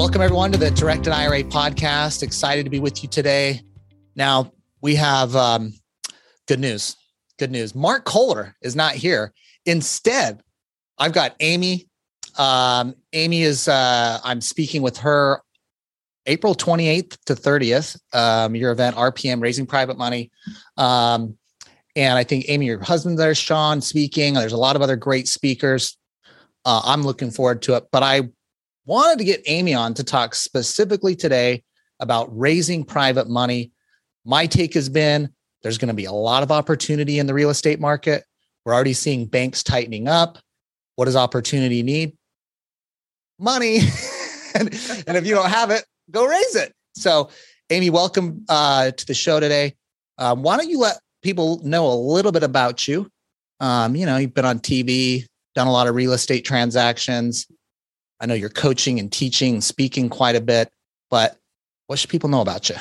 Welcome, everyone, to the Directed IRA podcast. Excited to be with you today. Now, we have um, good news. Good news. Mark Kohler is not here. Instead, I've got Amy. Um, Amy is, uh, I'm speaking with her April 28th to 30th, um, your event, RPM, Raising Private Money. Um, and I think Amy, your husband there, Sean, speaking. There's a lot of other great speakers. Uh, I'm looking forward to it. But I wanted to get Amy on to talk specifically today about raising private money. My take has been there's going to be a lot of opportunity in the real estate market. We're already seeing banks tightening up. What does opportunity need? Money. and, and if you don't have it, go raise it. So, Amy, welcome uh, to the show today. Um, why don't you let people know a little bit about you? Um, you know, you've been on TV, done a lot of real estate transactions. I know you're coaching and teaching, speaking quite a bit, but what should people know about you?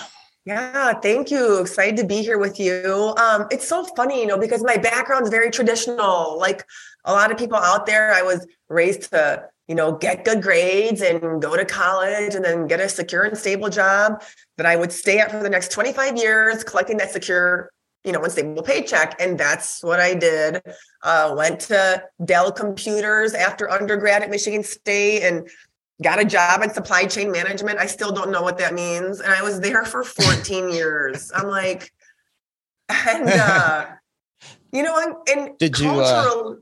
Yeah, thank you. Excited to be here with you. Um, it's so funny, you know, because my background's very traditional. Like a lot of people out there, I was raised to, you know, get good grades and go to college and then get a secure and stable job that I would stay at for the next 25 years, collecting that secure you know, unstable paycheck. And that's what I did. Uh, went to Dell Computers after undergrad at Michigan State and got a job in supply chain management. I still don't know what that means. And I was there for 14 years. I'm like, and uh, you know, I'm in did you uh,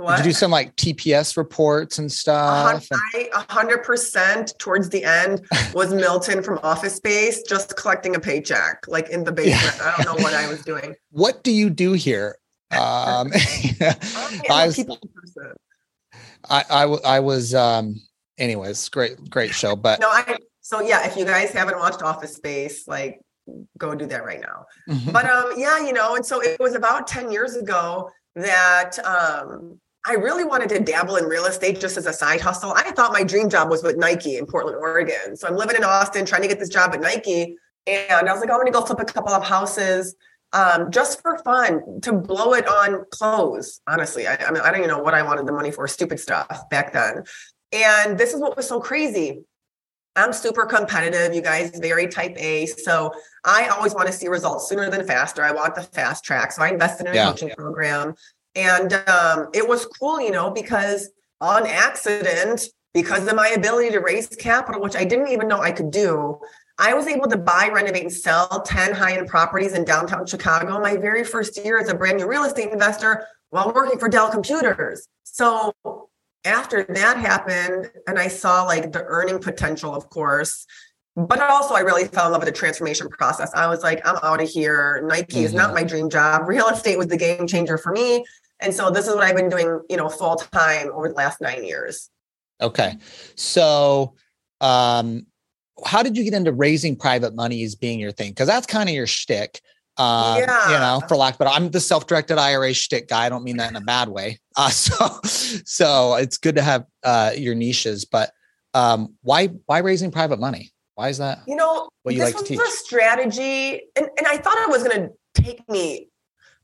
what? Did you do some like TPS reports and stuff? A hundred percent towards the end was Milton from Office Space just collecting a paycheck, like in the basement. Yeah. I don't know what I was doing. What do you do here? Um, I was, I, I, I was, um, anyways, great, great show. But no, I, so yeah, if you guys haven't watched Office Space, like go do that right now. Mm-hmm. But um, yeah, you know, and so it was about 10 years ago that um I really wanted to dabble in real estate just as a side hustle. I thought my dream job was with Nike in Portland, Oregon. So I'm living in Austin trying to get this job at Nike. And I was like, I'm going to go flip a couple of houses um, just for fun to blow it on clothes. Honestly, I, I mean, I don't even know what I wanted the money for, stupid stuff back then. And this is what was so crazy. I'm super competitive, you guys, very type A. So I always want to see results sooner than faster. I want the fast track. So I invested in a yeah. coaching program and um, it was cool, you know, because on accident, because of my ability to raise capital, which I didn't even know I could do, I was able to buy, renovate, and sell 10 high end properties in downtown Chicago my very first year as a brand new real estate investor while working for Dell Computers. So after that happened, and I saw like the earning potential, of course, but also I really fell in love with the transformation process. I was like, I'm out of here. Nike mm-hmm. is not mm-hmm. my dream job. Real estate was the game changer for me. And so this is what I've been doing, you know, full time over the last nine years. Okay. So um how did you get into raising private money as being your thing? Because that's kind of your shtick. Um, yeah. you know, for lack, but I'm the self-directed IRA shtick guy. I don't mean that in a bad way. Uh, so, so it's good to have uh, your niches, but um, why, why raising private money? Why is that? You know, what you this like was a strategy, and, and I thought it was going to take me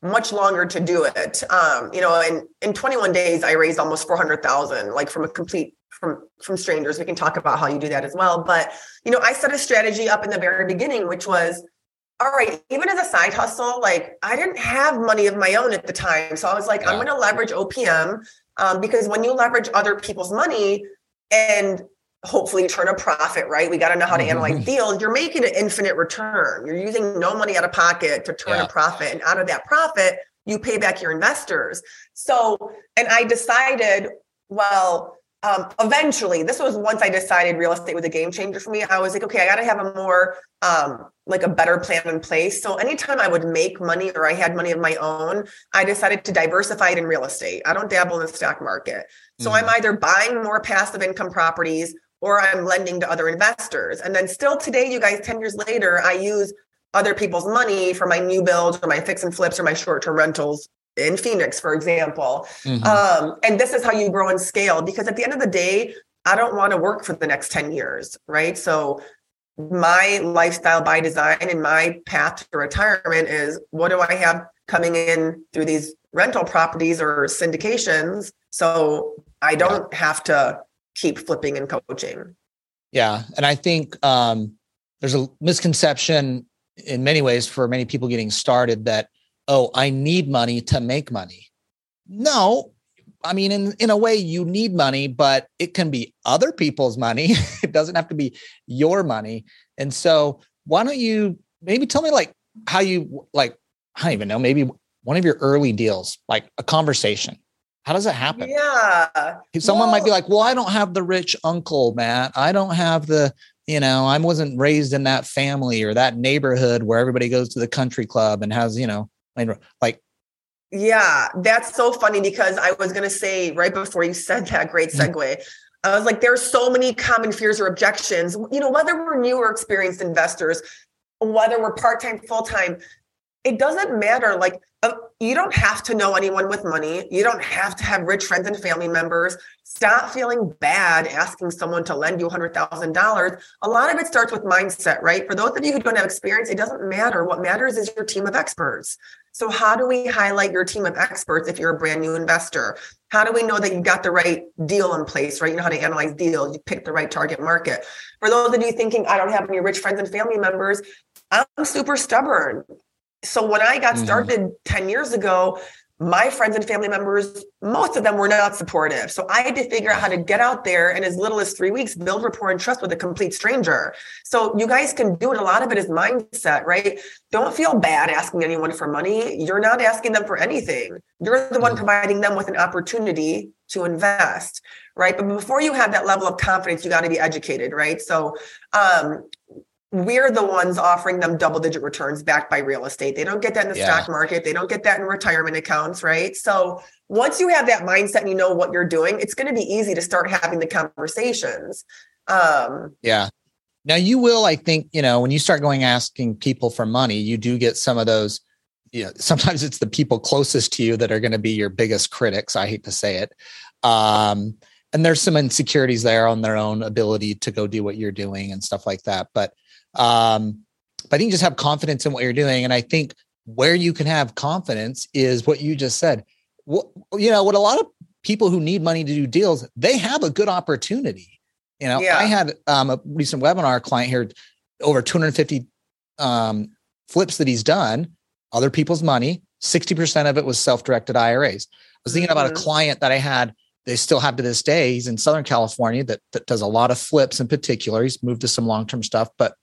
much longer to do it. Um, you know, in in 21 days, I raised almost 400,000, like from a complete from from strangers. We can talk about how you do that as well. But you know, I set a strategy up in the very beginning, which was all right, even as a side hustle, like I didn't have money of my own at the time. So I was like, yeah. I'm going to leverage OPM um, because when you leverage other people's money and hopefully turn a profit, right? We got to know how to analyze mm-hmm. deals. You're making an infinite return. You're using no money out of pocket to turn yeah. a profit. And out of that profit, you pay back your investors. So, and I decided, well, um, eventually, this was once I decided real estate was a game changer for me. I was like, okay, I got to have a more, um, like a better plan in place. So anytime I would make money or I had money of my own, I decided to diversify it in real estate. I don't dabble in the stock market. So mm-hmm. I'm either buying more passive income properties or I'm lending to other investors. And then still today, you guys, 10 years later, I use other people's money for my new builds or my fix and flips or my short term rentals in Phoenix, for example. Mm-hmm. Um, and this is how you grow and scale because at the end of the day, I don't want to work for the next 10 years, right? So my lifestyle by design and my path to retirement is what do I have coming in through these rental properties or syndications so I don't have to keep flipping and coaching. Yeah. And I think um, there's a misconception in many ways for many people getting started that, oh, I need money to make money. No, I mean, in, in a way, you need money, but it can be other people's money. it doesn't have to be your money. And so, why don't you maybe tell me like how you like, I don't even know, maybe one of your early deals, like a conversation. How does that happen? Yeah. Someone well, might be like, well, I don't have the rich uncle, Matt. I don't have the, you know, I wasn't raised in that family or that neighborhood where everybody goes to the country club and has, you know, like yeah, that's so funny because I was going to say right before you said that great mm-hmm. segue. I was like, there's so many common fears or objections. You know, whether we're new or experienced investors, whether we're part time, full time, it doesn't matter. Like, you don't have to know anyone with money. You don't have to have rich friends and family members. Stop feeling bad asking someone to lend you $100,000. A lot of it starts with mindset, right? For those of you who don't have experience, it doesn't matter. What matters is your team of experts. So, how do we highlight your team of experts if you're a brand new investor? How do we know that you got the right deal in place, right? You know how to analyze deals, you pick the right target market. For those of you thinking, I don't have any rich friends and family members, I'm super stubborn. So, when I got mm-hmm. started mm-hmm. 10 years ago, my friends and family members, most of them were not supportive. So I had to figure out how to get out there in as little as three weeks, build rapport and trust with a complete stranger. So you guys can do it. A lot of it is mindset, right? Don't feel bad asking anyone for money. You're not asking them for anything. You're the one mm-hmm. providing them with an opportunity to invest, right? But before you have that level of confidence, you got to be educated, right? So um, we're the ones offering them double digit returns backed by real estate. They don't get that in the yeah. stock market. They don't get that in retirement accounts, right? So once you have that mindset and you know what you're doing, it's going to be easy to start having the conversations. Um, yeah. Now you will, I think, you know, when you start going asking people for money, you do get some of those. You know, sometimes it's the people closest to you that are going to be your biggest critics. I hate to say it. Um, and there's some insecurities there on their own ability to go do what you're doing and stuff like that. But um, but I think you just have confidence in what you're doing. And I think where you can have confidence is what you just said. What, you know, what a lot of people who need money to do deals, they have a good opportunity. You know, yeah. I had um, a recent webinar client here, over 250 um, flips that he's done, other people's money. 60% of it was self-directed IRAs. I was thinking mm-hmm. about a mm-hmm. client that I had, they still have to this day. He's in Southern California that, that does a lot of flips in particular. He's moved to some long-term stuff, but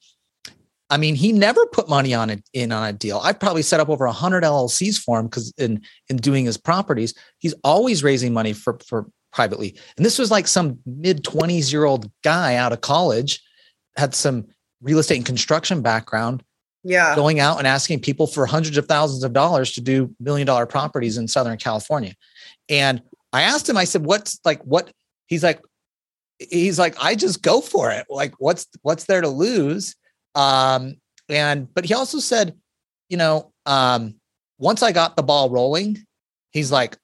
I mean, he never put money on it in on a deal. I've probably set up over hundred LLCs for him because in in doing his properties, he's always raising money for for privately. And this was like some mid twenties year old guy out of college, had some real estate and construction background. Yeah, going out and asking people for hundreds of thousands of dollars to do million dollar properties in Southern California. And I asked him, I said, "What's like what?" He's like, he's like, I just go for it. Like, what's what's there to lose? Um, and but he also said, you know, um, once I got the ball rolling, he's like,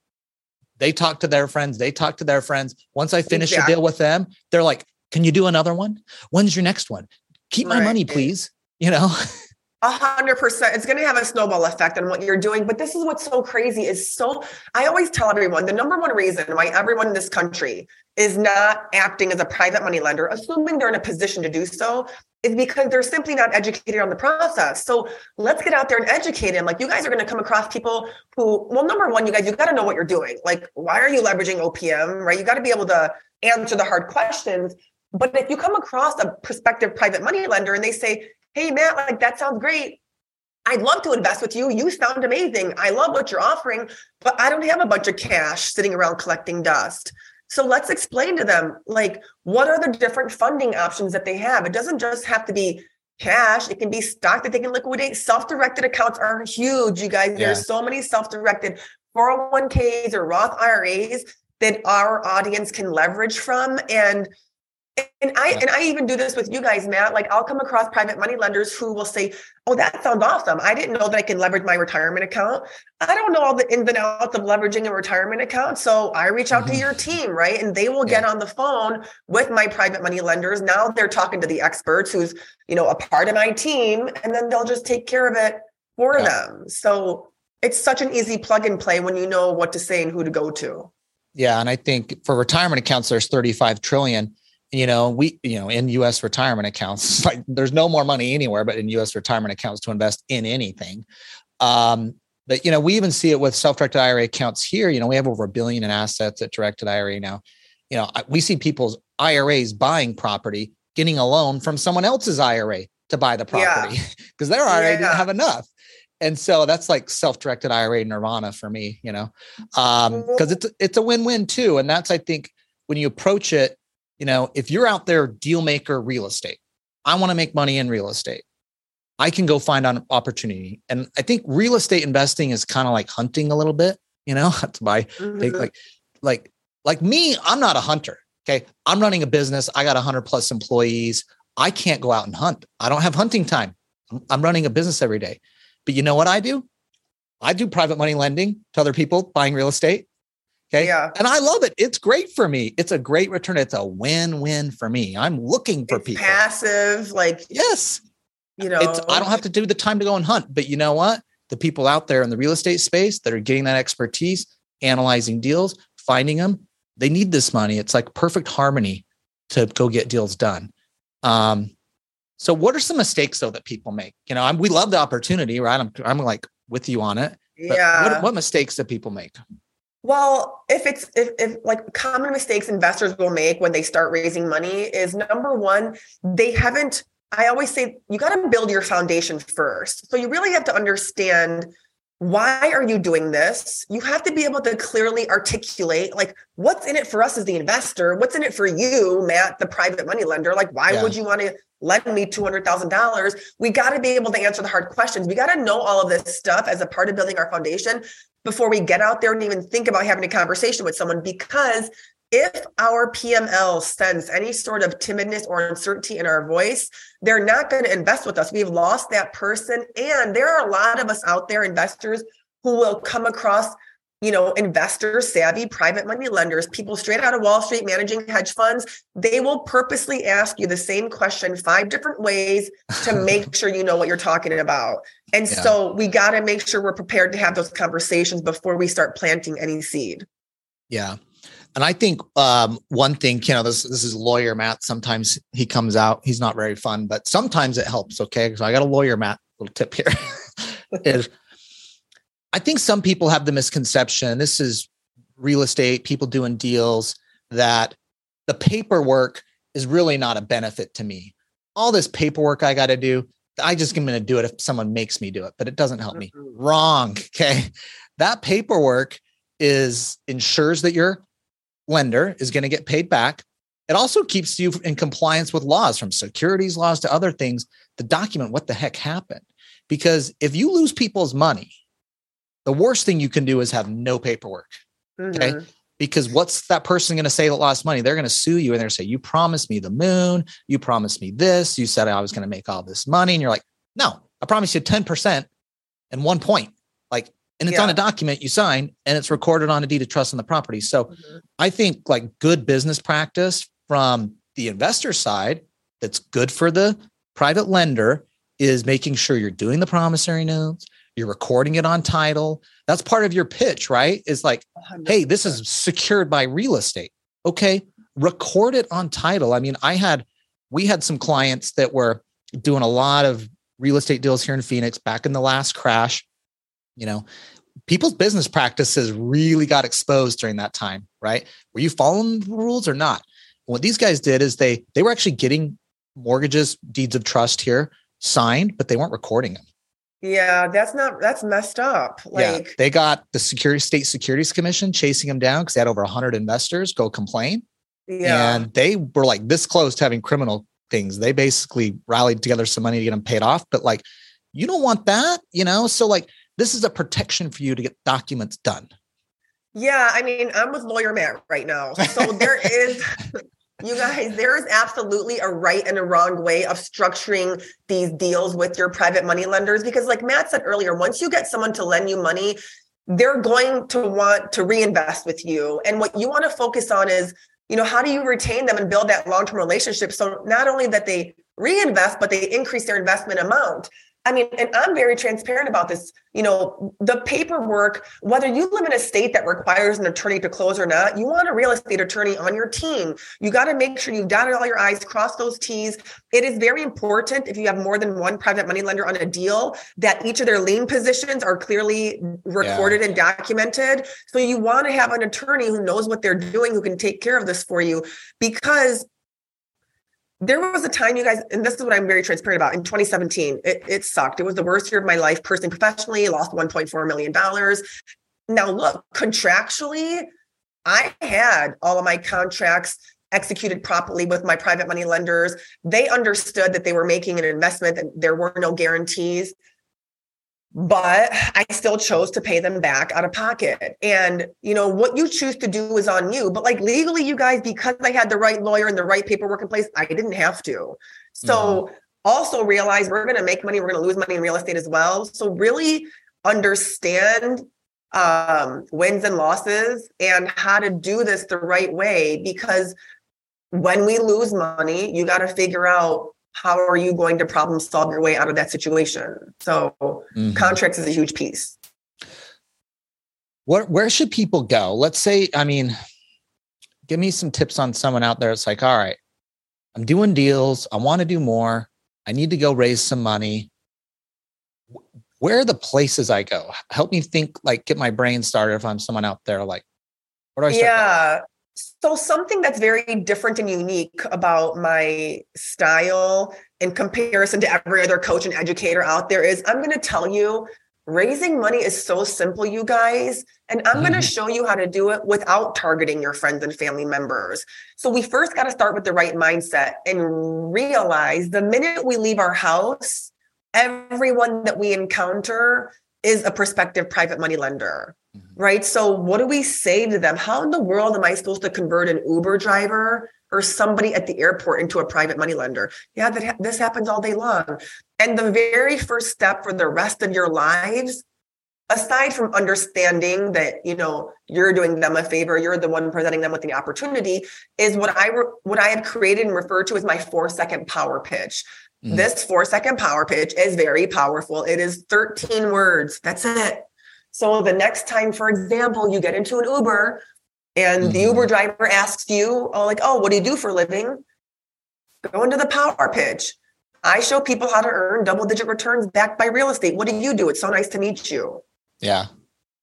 they talk to their friends, they talk to their friends. Once I finish exactly. a deal with them, they're like, Can you do another one? When's your next one? Keep my right. money, please. You know? A hundred percent. It's going to have a snowball effect on what you're doing. But this is what's so crazy is so, I always tell everyone the number one reason why everyone in this country is not acting as a private money lender, assuming they're in a position to do so, is because they're simply not educated on the process. So let's get out there and educate them. Like you guys are going to come across people who, well, number one, you guys, you got to know what you're doing. Like, why are you leveraging OPM, right? You got to be able to answer the hard questions. But if you come across a prospective private money lender and they say, hey, Matt, like that sounds great. I'd love to invest with you. You sound amazing. I love what you're offering, but I don't have a bunch of cash sitting around collecting dust. So let's explain to them like what are the different funding options that they have. It doesn't just have to be cash, it can be stock that they can liquidate. Self-directed accounts are huge, you guys. Yeah. There's so many self-directed 401ks or Roth IRAs that our audience can leverage from and and I and I even do this with you guys, Matt. Like I'll come across private money lenders who will say, "Oh, that sounds awesome. I didn't know that I can leverage my retirement account. I don't know all the ins and outs of leveraging a retirement account, so I reach out mm-hmm. to your team, right? And they will get on the phone with my private money lenders. Now they're talking to the experts, who's you know a part of my team, and then they'll just take care of it for yeah. them. So it's such an easy plug and play when you know what to say and who to go to. Yeah, and I think for retirement accounts, there's 35 trillion you know, we, you know, in US retirement accounts, like there's no more money anywhere but in US retirement accounts to invest in anything. Um, but you know, we even see it with self-directed IRA accounts here. You know, we have over a billion in assets at directed IRA now. You know, we see people's IRAs buying property, getting a loan from someone else's IRA to buy the property because yeah. their IRA yeah. didn't have enough. And so that's like self-directed IRA nirvana for me, you know, because um, it's it's a win-win too. And that's I think when you approach it, you know, if you're out there deal maker real estate, I want to make money in real estate. I can go find an opportunity. And I think real estate investing is kind of like hunting a little bit, you know, that's my mm-hmm. like like like me, I'm not a hunter. Okay. I'm running a business. I got a 100 plus employees. I can't go out and hunt. I don't have hunting time. I'm running a business every day. But you know what I do? I do private money lending to other people buying real estate. Okay. Yeah. And I love it. It's great for me. It's a great return. It's a win-win for me. I'm looking for it's people. Passive, like yes. You know, it's I don't have to do the time to go and hunt. But you know what? The people out there in the real estate space that are getting that expertise, analyzing deals, finding them, they need this money. It's like perfect harmony to go get deals done. Um, so what are some mistakes though that people make? You know, I'm, we love the opportunity, right? I'm, I'm like with you on it. yeah. What, what mistakes do people make? Well, if it's if, if like common mistakes investors will make when they start raising money is number one, they haven't. I always say you got to build your foundation first. So you really have to understand why are you doing this you have to be able to clearly articulate like what's in it for us as the investor what's in it for you matt the private money lender like why yeah. would you want to lend me $200000 we got to be able to answer the hard questions we got to know all of this stuff as a part of building our foundation before we get out there and even think about having a conversation with someone because if our PML sense any sort of timidness or uncertainty in our voice, they're not going to invest with us. We've lost that person. And there are a lot of us out there, investors, who will come across, you know, investor savvy private money lenders, people straight out of Wall Street managing hedge funds. They will purposely ask you the same question five different ways to make sure you know what you're talking about. And yeah. so we got to make sure we're prepared to have those conversations before we start planting any seed. Yeah. And I think um, one thing, you know, this this is lawyer Matt. Sometimes he comes out, he's not very fun, but sometimes it helps. Okay, so I got a lawyer Matt. Little tip here is, I think some people have the misconception. This is real estate, people doing deals that the paperwork is really not a benefit to me. All this paperwork I got to do, I just am going to do it if someone makes me do it, but it doesn't help me. Wrong. Okay. That paperwork is ensures that you're lender is going to get paid back. It also keeps you in compliance with laws from securities laws to other things to document what the heck happened. Because if you lose people's money, the worst thing you can do is have no paperwork. Mm-hmm. Okay. Because what's that person going to say that lost money? They're going to sue you and they're going to say, You promised me the moon. You promised me this. You said I was going to make all this money. And you're like, No, I promised you 10% and one point. Like and it's yeah. on a document you sign and it's recorded on a deed of trust on the property. So mm-hmm. I think like good business practice from the investor side that's good for the private lender is making sure you're doing the promissory notes, you're recording it on title. That's part of your pitch, right? Is like, 100%. hey, this is secured by real estate. Okay, record it on title. I mean, I had we had some clients that were doing a lot of real estate deals here in Phoenix back in the last crash you know people's business practices really got exposed during that time right were you following the rules or not what these guys did is they they were actually getting mortgages deeds of trust here signed but they weren't recording them yeah that's not that's messed up like yeah, they got the security state securities commission chasing them down because they had over 100 investors go complain yeah. and they were like this close to having criminal things they basically rallied together some money to get them paid off but like you don't want that you know so like this is a protection for you to get documents done. Yeah, I mean, I'm with lawyer Matt right now. So there is you guys, there is absolutely a right and a wrong way of structuring these deals with your private money lenders because like Matt said earlier, once you get someone to lend you money, they're going to want to reinvest with you. And what you want to focus on is, you know, how do you retain them and build that long-term relationship so not only that they reinvest but they increase their investment amount I mean, and I'm very transparent about this. You know, the paperwork, whether you live in a state that requires an attorney to close or not, you want a real estate attorney on your team. You got to make sure you've dotted all your I's, crossed those T's. It is very important if you have more than one private money lender on a deal that each of their lien positions are clearly recorded yeah. and documented. So you want to have an attorney who knows what they're doing, who can take care of this for you because there was a time you guys and this is what i'm very transparent about. In 2017 it, it sucked. It was the worst year of my life personally professionally. Lost 1.4 million dollars. Now look contractually i had all of my contracts executed properly with my private money lenders. They understood that they were making an investment and there were no guarantees but I still chose to pay them back out of pocket. And, you know, what you choose to do is on you. But like legally, you guys, because I had the right lawyer and the right paperwork in place, I didn't have to. So mm-hmm. also realize we're going to make money, we're going to lose money in real estate as well. So really understand um, wins and losses and how to do this the right way because when we lose money, you got to figure out how are you going to problem solve your way out of that situation? So mm-hmm. contracts is a huge piece. Where where should people go? Let's say, I mean, give me some tips on someone out there. It's like, all right, I'm doing deals. I want to do more. I need to go raise some money. Where are the places I go? Help me think, like, get my brain started if I'm someone out there, like, where do I start? Yeah. So, something that's very different and unique about my style in comparison to every other coach and educator out there is I'm going to tell you raising money is so simple, you guys. And I'm mm-hmm. going to show you how to do it without targeting your friends and family members. So, we first got to start with the right mindset and realize the minute we leave our house, everyone that we encounter is a prospective private money lender. Mm-hmm. Right. So, what do we say to them? How in the world am I supposed to convert an Uber driver or somebody at the airport into a private money lender? Yeah, that ha- this happens all day long. And the very first step for the rest of your lives, aside from understanding that you know you're doing them a favor, you're the one presenting them with the opportunity, is what I re- what I have created and referred to as my four second power pitch. Mm-hmm. This four second power pitch is very powerful. It is 13 words. That's it. So the next time, for example, you get into an Uber and mm-hmm. the Uber driver asks you, oh, like, oh, what do you do for a living? Go into the power pitch. I show people how to earn double digit returns backed by real estate. What do you do? It's so nice to meet you. Yeah.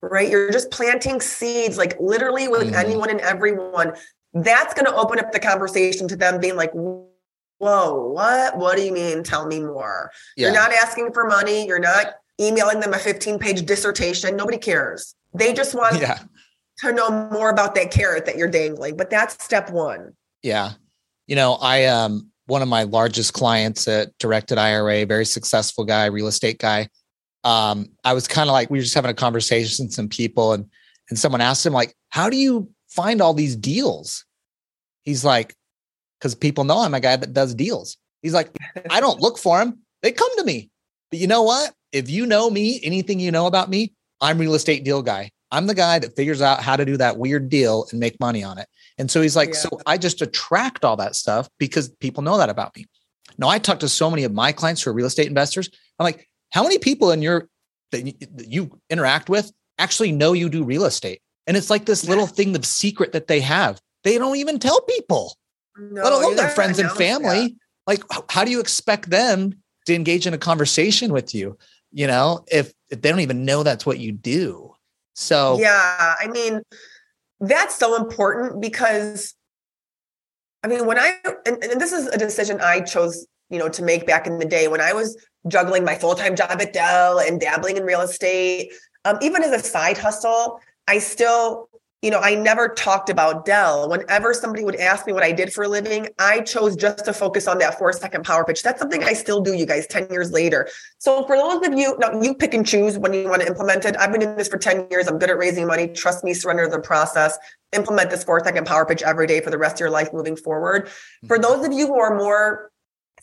Right. You're just planting seeds, like literally with mm-hmm. anyone and everyone. That's going to open up the conversation to them being like, whoa, what? What do you mean? Tell me more. Yeah. You're not asking for money. You're not emailing them a 15 page dissertation. Nobody cares. They just want yeah. to know more about that carrot that you're dangling. But that's step one. Yeah. You know, I um one of my largest clients at Directed IRA, very successful guy, real estate guy. Um, I was kind of like we were just having a conversation with some people, and and someone asked him like, "How do you find all these deals?" He's like, "Because people know I'm a guy that does deals." He's like, "I don't look for them; they come to me." But you know what? if you know me, anything you know about me, I'm real estate deal guy. I'm the guy that figures out how to do that weird deal and make money on it. And so he's like, yeah. so I just attract all that stuff because people know that about me. Now I talk to so many of my clients who are real estate investors. I'm like, how many people in your that you interact with actually know you do real estate? And it's like this little thing, the secret that they have. They don't even tell people, no, let alone their friends and family. Like, how do you expect them to engage in a conversation with you? you know, if, if they don't even know that's what you do. So, yeah, I mean, that's so important because I mean, when I, and, and this is a decision I chose, you know, to make back in the day when I was juggling my full time job at Dell and dabbling in real estate, um, even as a side hustle, I still you know, I never talked about Dell. Whenever somebody would ask me what I did for a living, I chose just to focus on that four second power pitch. That's something I still do, you guys, 10 years later. So for those of you, now you pick and choose when you want to implement it. I've been doing this for 10 years. I'm good at raising money. Trust me, surrender the process. Implement this four second power pitch every day for the rest of your life moving forward. For mm-hmm. those of you who are more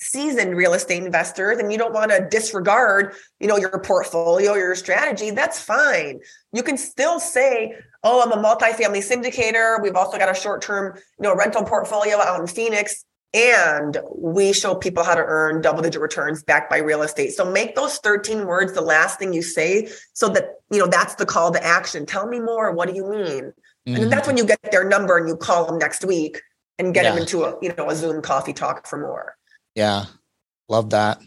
seasoned real estate investors and you don't want to disregard you know your portfolio your strategy that's fine. You can still say oh i'm a multifamily syndicator. We've also got a short-term you know rental portfolio out in phoenix and we show people how to earn double digit returns backed by real estate. So make those 13 words the last thing you say so that you know that's the call to action. Tell me more. What do you mean? Mm-hmm. and that's when you get their number and you call them next week and get yeah. them into a you know a zoom coffee talk for more yeah love that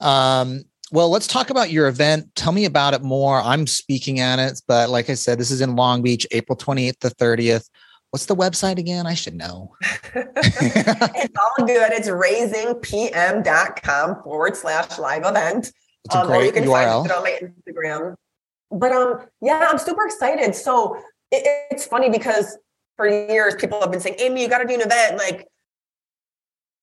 um well let's talk about your event tell me about it more i'm speaking at it but like i said this is in long beach april 28th to 30th What's the website again? I should know. it's all good. It's raisingpm.com forward slash live event. It's a um, great or you can URL. find it on my Instagram. But um, yeah, I'm super excited. So it, it's funny because for years people have been saying, Amy, you got to do an event. Like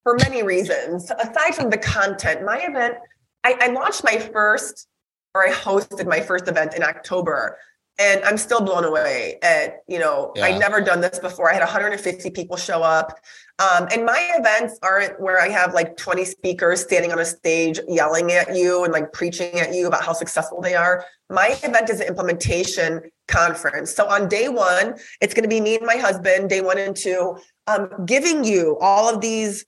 for many reasons, aside from the content, my event, I, I launched my first or I hosted my first event in October and I'm still blown away at, you know, yeah. I'd never done this before. I had 150 people show up. Um, and my events aren't where I have like 20 speakers standing on a stage yelling at you and like preaching at you about how successful they are. My event is an implementation conference. So on day one, it's going to be me and my husband, day one and two, um, giving you all of these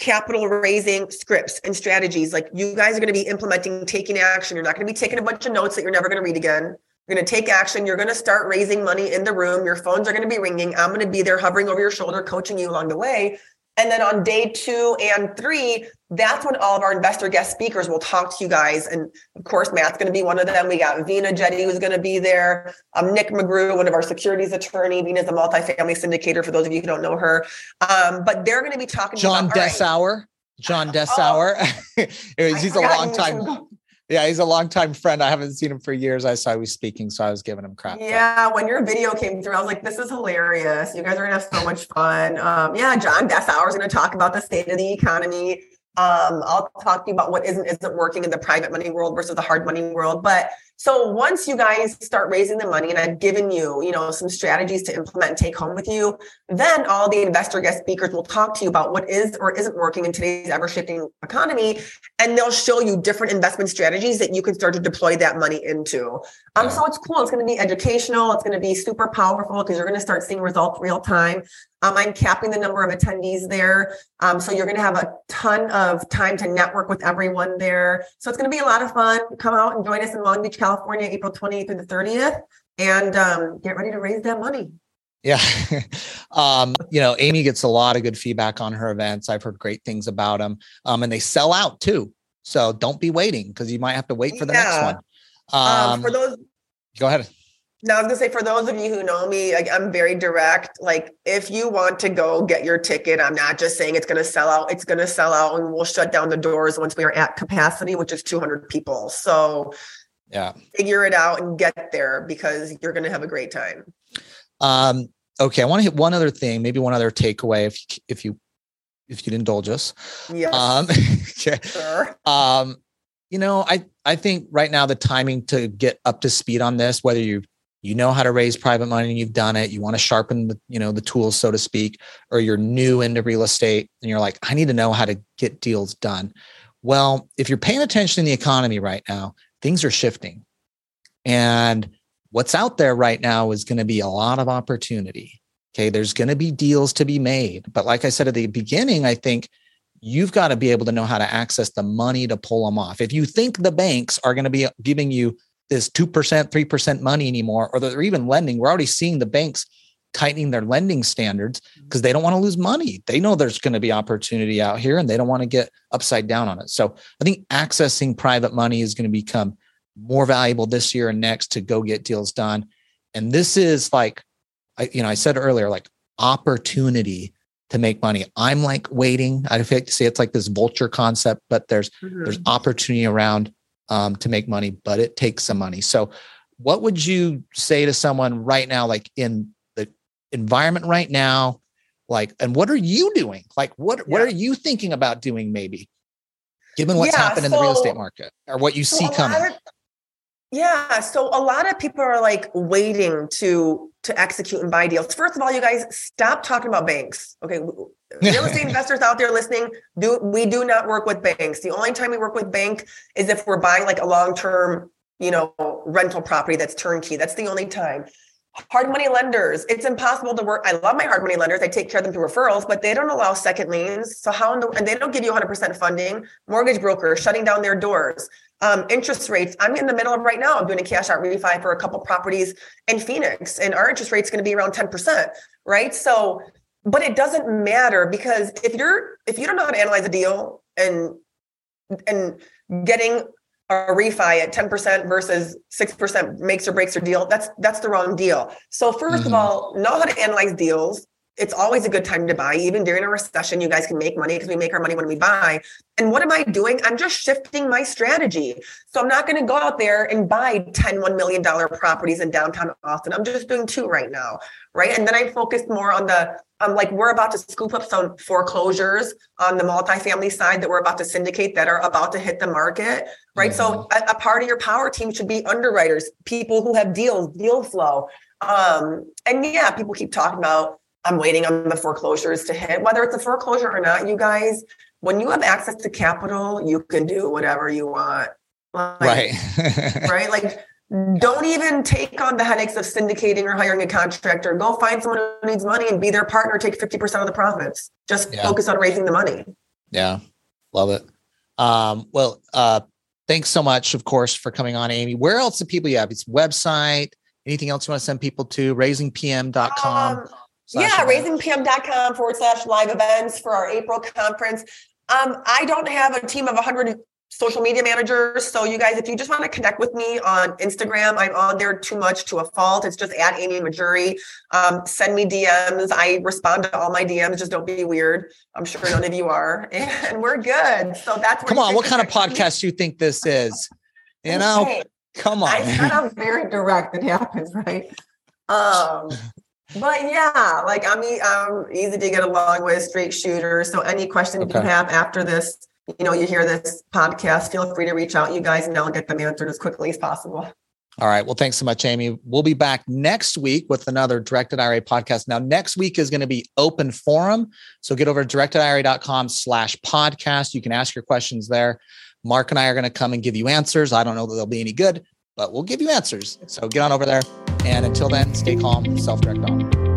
capital raising scripts and strategies. Like you guys are going to be implementing, taking action. You're not going to be taking a bunch of notes that you're never going to read again. You're going to take action. You're going to start raising money in the room. Your phones are going to be ringing. I'm going to be there hovering over your shoulder, coaching you along the way. And then on day two and three, that's when all of our investor guest speakers will talk to you guys. And of course, Matt's going to be one of them. We got Veena Jetti, who's going to be there. Um, Nick McGrew, one of our securities attorney. Veena's a multifamily syndicator for those of you who don't know her. Um, but they're going to be talking John about, Dessauer. Right. John Dessauer. Oh, he's a long time yeah, he's a longtime friend. I haven't seen him for years. I saw he was speaking, so I was giving him crap. Yeah, when your video came through, I was like, this is hilarious. You guys are gonna have so much fun. Um, yeah, John Dessauer is gonna talk about the state of the economy. Um, I'll talk to you about what isn't isn't working in the private money world versus the hard money world. But so once you guys start raising the money and I've given you, you know, some strategies to implement and take home with you, then all the investor guest speakers will talk to you about what is or isn't working in today's ever shifting economy. And they'll show you different investment strategies that you can start to deploy that money into. Um, so it's cool. It's going to be educational. It's going to be super powerful because you're going to start seeing results real time. Um, I'm capping the number of attendees there. Um, so you're going to have a ton of time to network with everyone there. So it's going to be a lot of fun. Come out and join us in Long Beach, California, April 28th through the 30th, and um, get ready to raise that money. Yeah. um, you know, Amy gets a lot of good feedback on her events. I've heard great things about them. Um, and they sell out too. So don't be waiting because you might have to wait for the yeah. next one. Um, um, for those, go ahead. Now, I was gonna say for those of you who know me, like, I'm very direct. Like, if you want to go get your ticket, I'm not just saying it's gonna sell out. It's gonna sell out, and we'll shut down the doors once we are at capacity, which is 200 people. So, yeah, figure it out and get there because you're gonna have a great time. Um. Okay, I want to hit one other thing, maybe one other takeaway, if if you if you'd indulge us. Yes. Um, okay. Sure. Um. You know, I I think right now the timing to get up to speed on this, whether you you know how to raise private money and you've done it you want to sharpen the you know the tools so to speak or you're new into real estate and you're like i need to know how to get deals done well if you're paying attention in the economy right now things are shifting. And what's out there right now is going to be a lot of opportunity okay? There's going to be deals to be made. But like i said at the beginning i think you've got to be able to know how to access the money to pull them off. If you think the banks are going to be giving you this 2%, 3% money anymore, or they're even lending. We're already seeing the banks tightening their lending standards because they don't want to lose money. They know there's going to be opportunity out here and they don't want to get upside down on it. So I think accessing private money is going to become more valuable this year and next to go get deals done. And this is like, I, you know, I said earlier, like opportunity to make money. I'm like waiting. I like to say it's like this vulture concept, but there's mm-hmm. there's opportunity around um, to make money, but it takes some money. So, what would you say to someone right now, like in environment right now? Like, and what are you doing? Like, what yeah. what are you thinking about doing? Maybe, given what's yeah, happened so, in the real estate market or what you so see coming. Of, yeah, so a lot of people are like waiting to to execute and buy deals. First of all, you guys stop talking about banks. Okay, real estate investors out there listening, do we do not work with banks. The only time we work with bank is if we're buying like a long-term, you know, rental property that's turnkey. That's the only time. Hard money lenders. It's impossible to work. I love my hard money lenders. I take care of them through referrals, but they don't allow second liens. So how in the, and they don't give you 100% funding. Mortgage brokers shutting down their doors. Um, interest rates. I'm in the middle of right now. I'm doing a cash out refi for a couple properties in Phoenix, and our interest rate's going to be around 10%. Right. So, but it doesn't matter because if you're if you don't know how to analyze a deal and and getting a refi at 10% versus 6% makes or breaks your deal that's that's the wrong deal so 1st mm-hmm. of all know how to analyze deals it's always a good time to buy even during a recession you guys can make money because we make our money when we buy and what am i doing i'm just shifting my strategy so i'm not going to go out there and buy 10 $1 million properties in downtown austin i'm just doing two right now right and then i focused more on the um, like we're about to scoop up some foreclosures on the multifamily side that we're about to syndicate that are about to hit the market, right? Mm-hmm. So a, a, part of your power team should be underwriters, people who have deals, deal flow. Um, and yeah, people keep talking about I'm waiting on the foreclosures to hit, whether it's a foreclosure or not. You guys, when you have access to capital, you can do whatever you want. Like, right. right. Like don't even take on the headaches of syndicating or hiring a contractor. Go find someone who needs money and be their partner. Take 50% of the profits. Just yeah. focus on raising the money. Yeah. Love it. Um, well, uh, thanks so much, of course, for coming on, Amy. Where else do people you have? It's website, anything else you want to send people to? Raisingpm.com. Um, yeah, raisingpm.com forward slash live events for our April conference. Um, I don't have a team of 100 social media managers. So you guys, if you just want to connect with me on Instagram, I'm on there too much to a fault. It's just at Amy Mahjoory. Um, send me DMs. I respond to all my DMs. Just don't be weird. I'm sure none of you are, and we're good. So that's come on. What kind of podcast do you think this is? You know, okay. come on. I I'm very direct. It happens, right? Um, but yeah, like I'm, um, I'm easy to get along with, straight shooter. So any questions okay. you have after this, you know, you hear this podcast, feel free to reach out, you guys, and I'll get them answered as quickly as possible. All right. Well, thanks so much, Amy. We'll be back next week with another Directed IRA podcast. Now, next week is going to be open forum. So get over to directedira.com slash podcast. You can ask your questions there. Mark and I are going to come and give you answers. I don't know that they'll be any good, but we'll give you answers. So get on over there. And until then, stay calm, self direct on.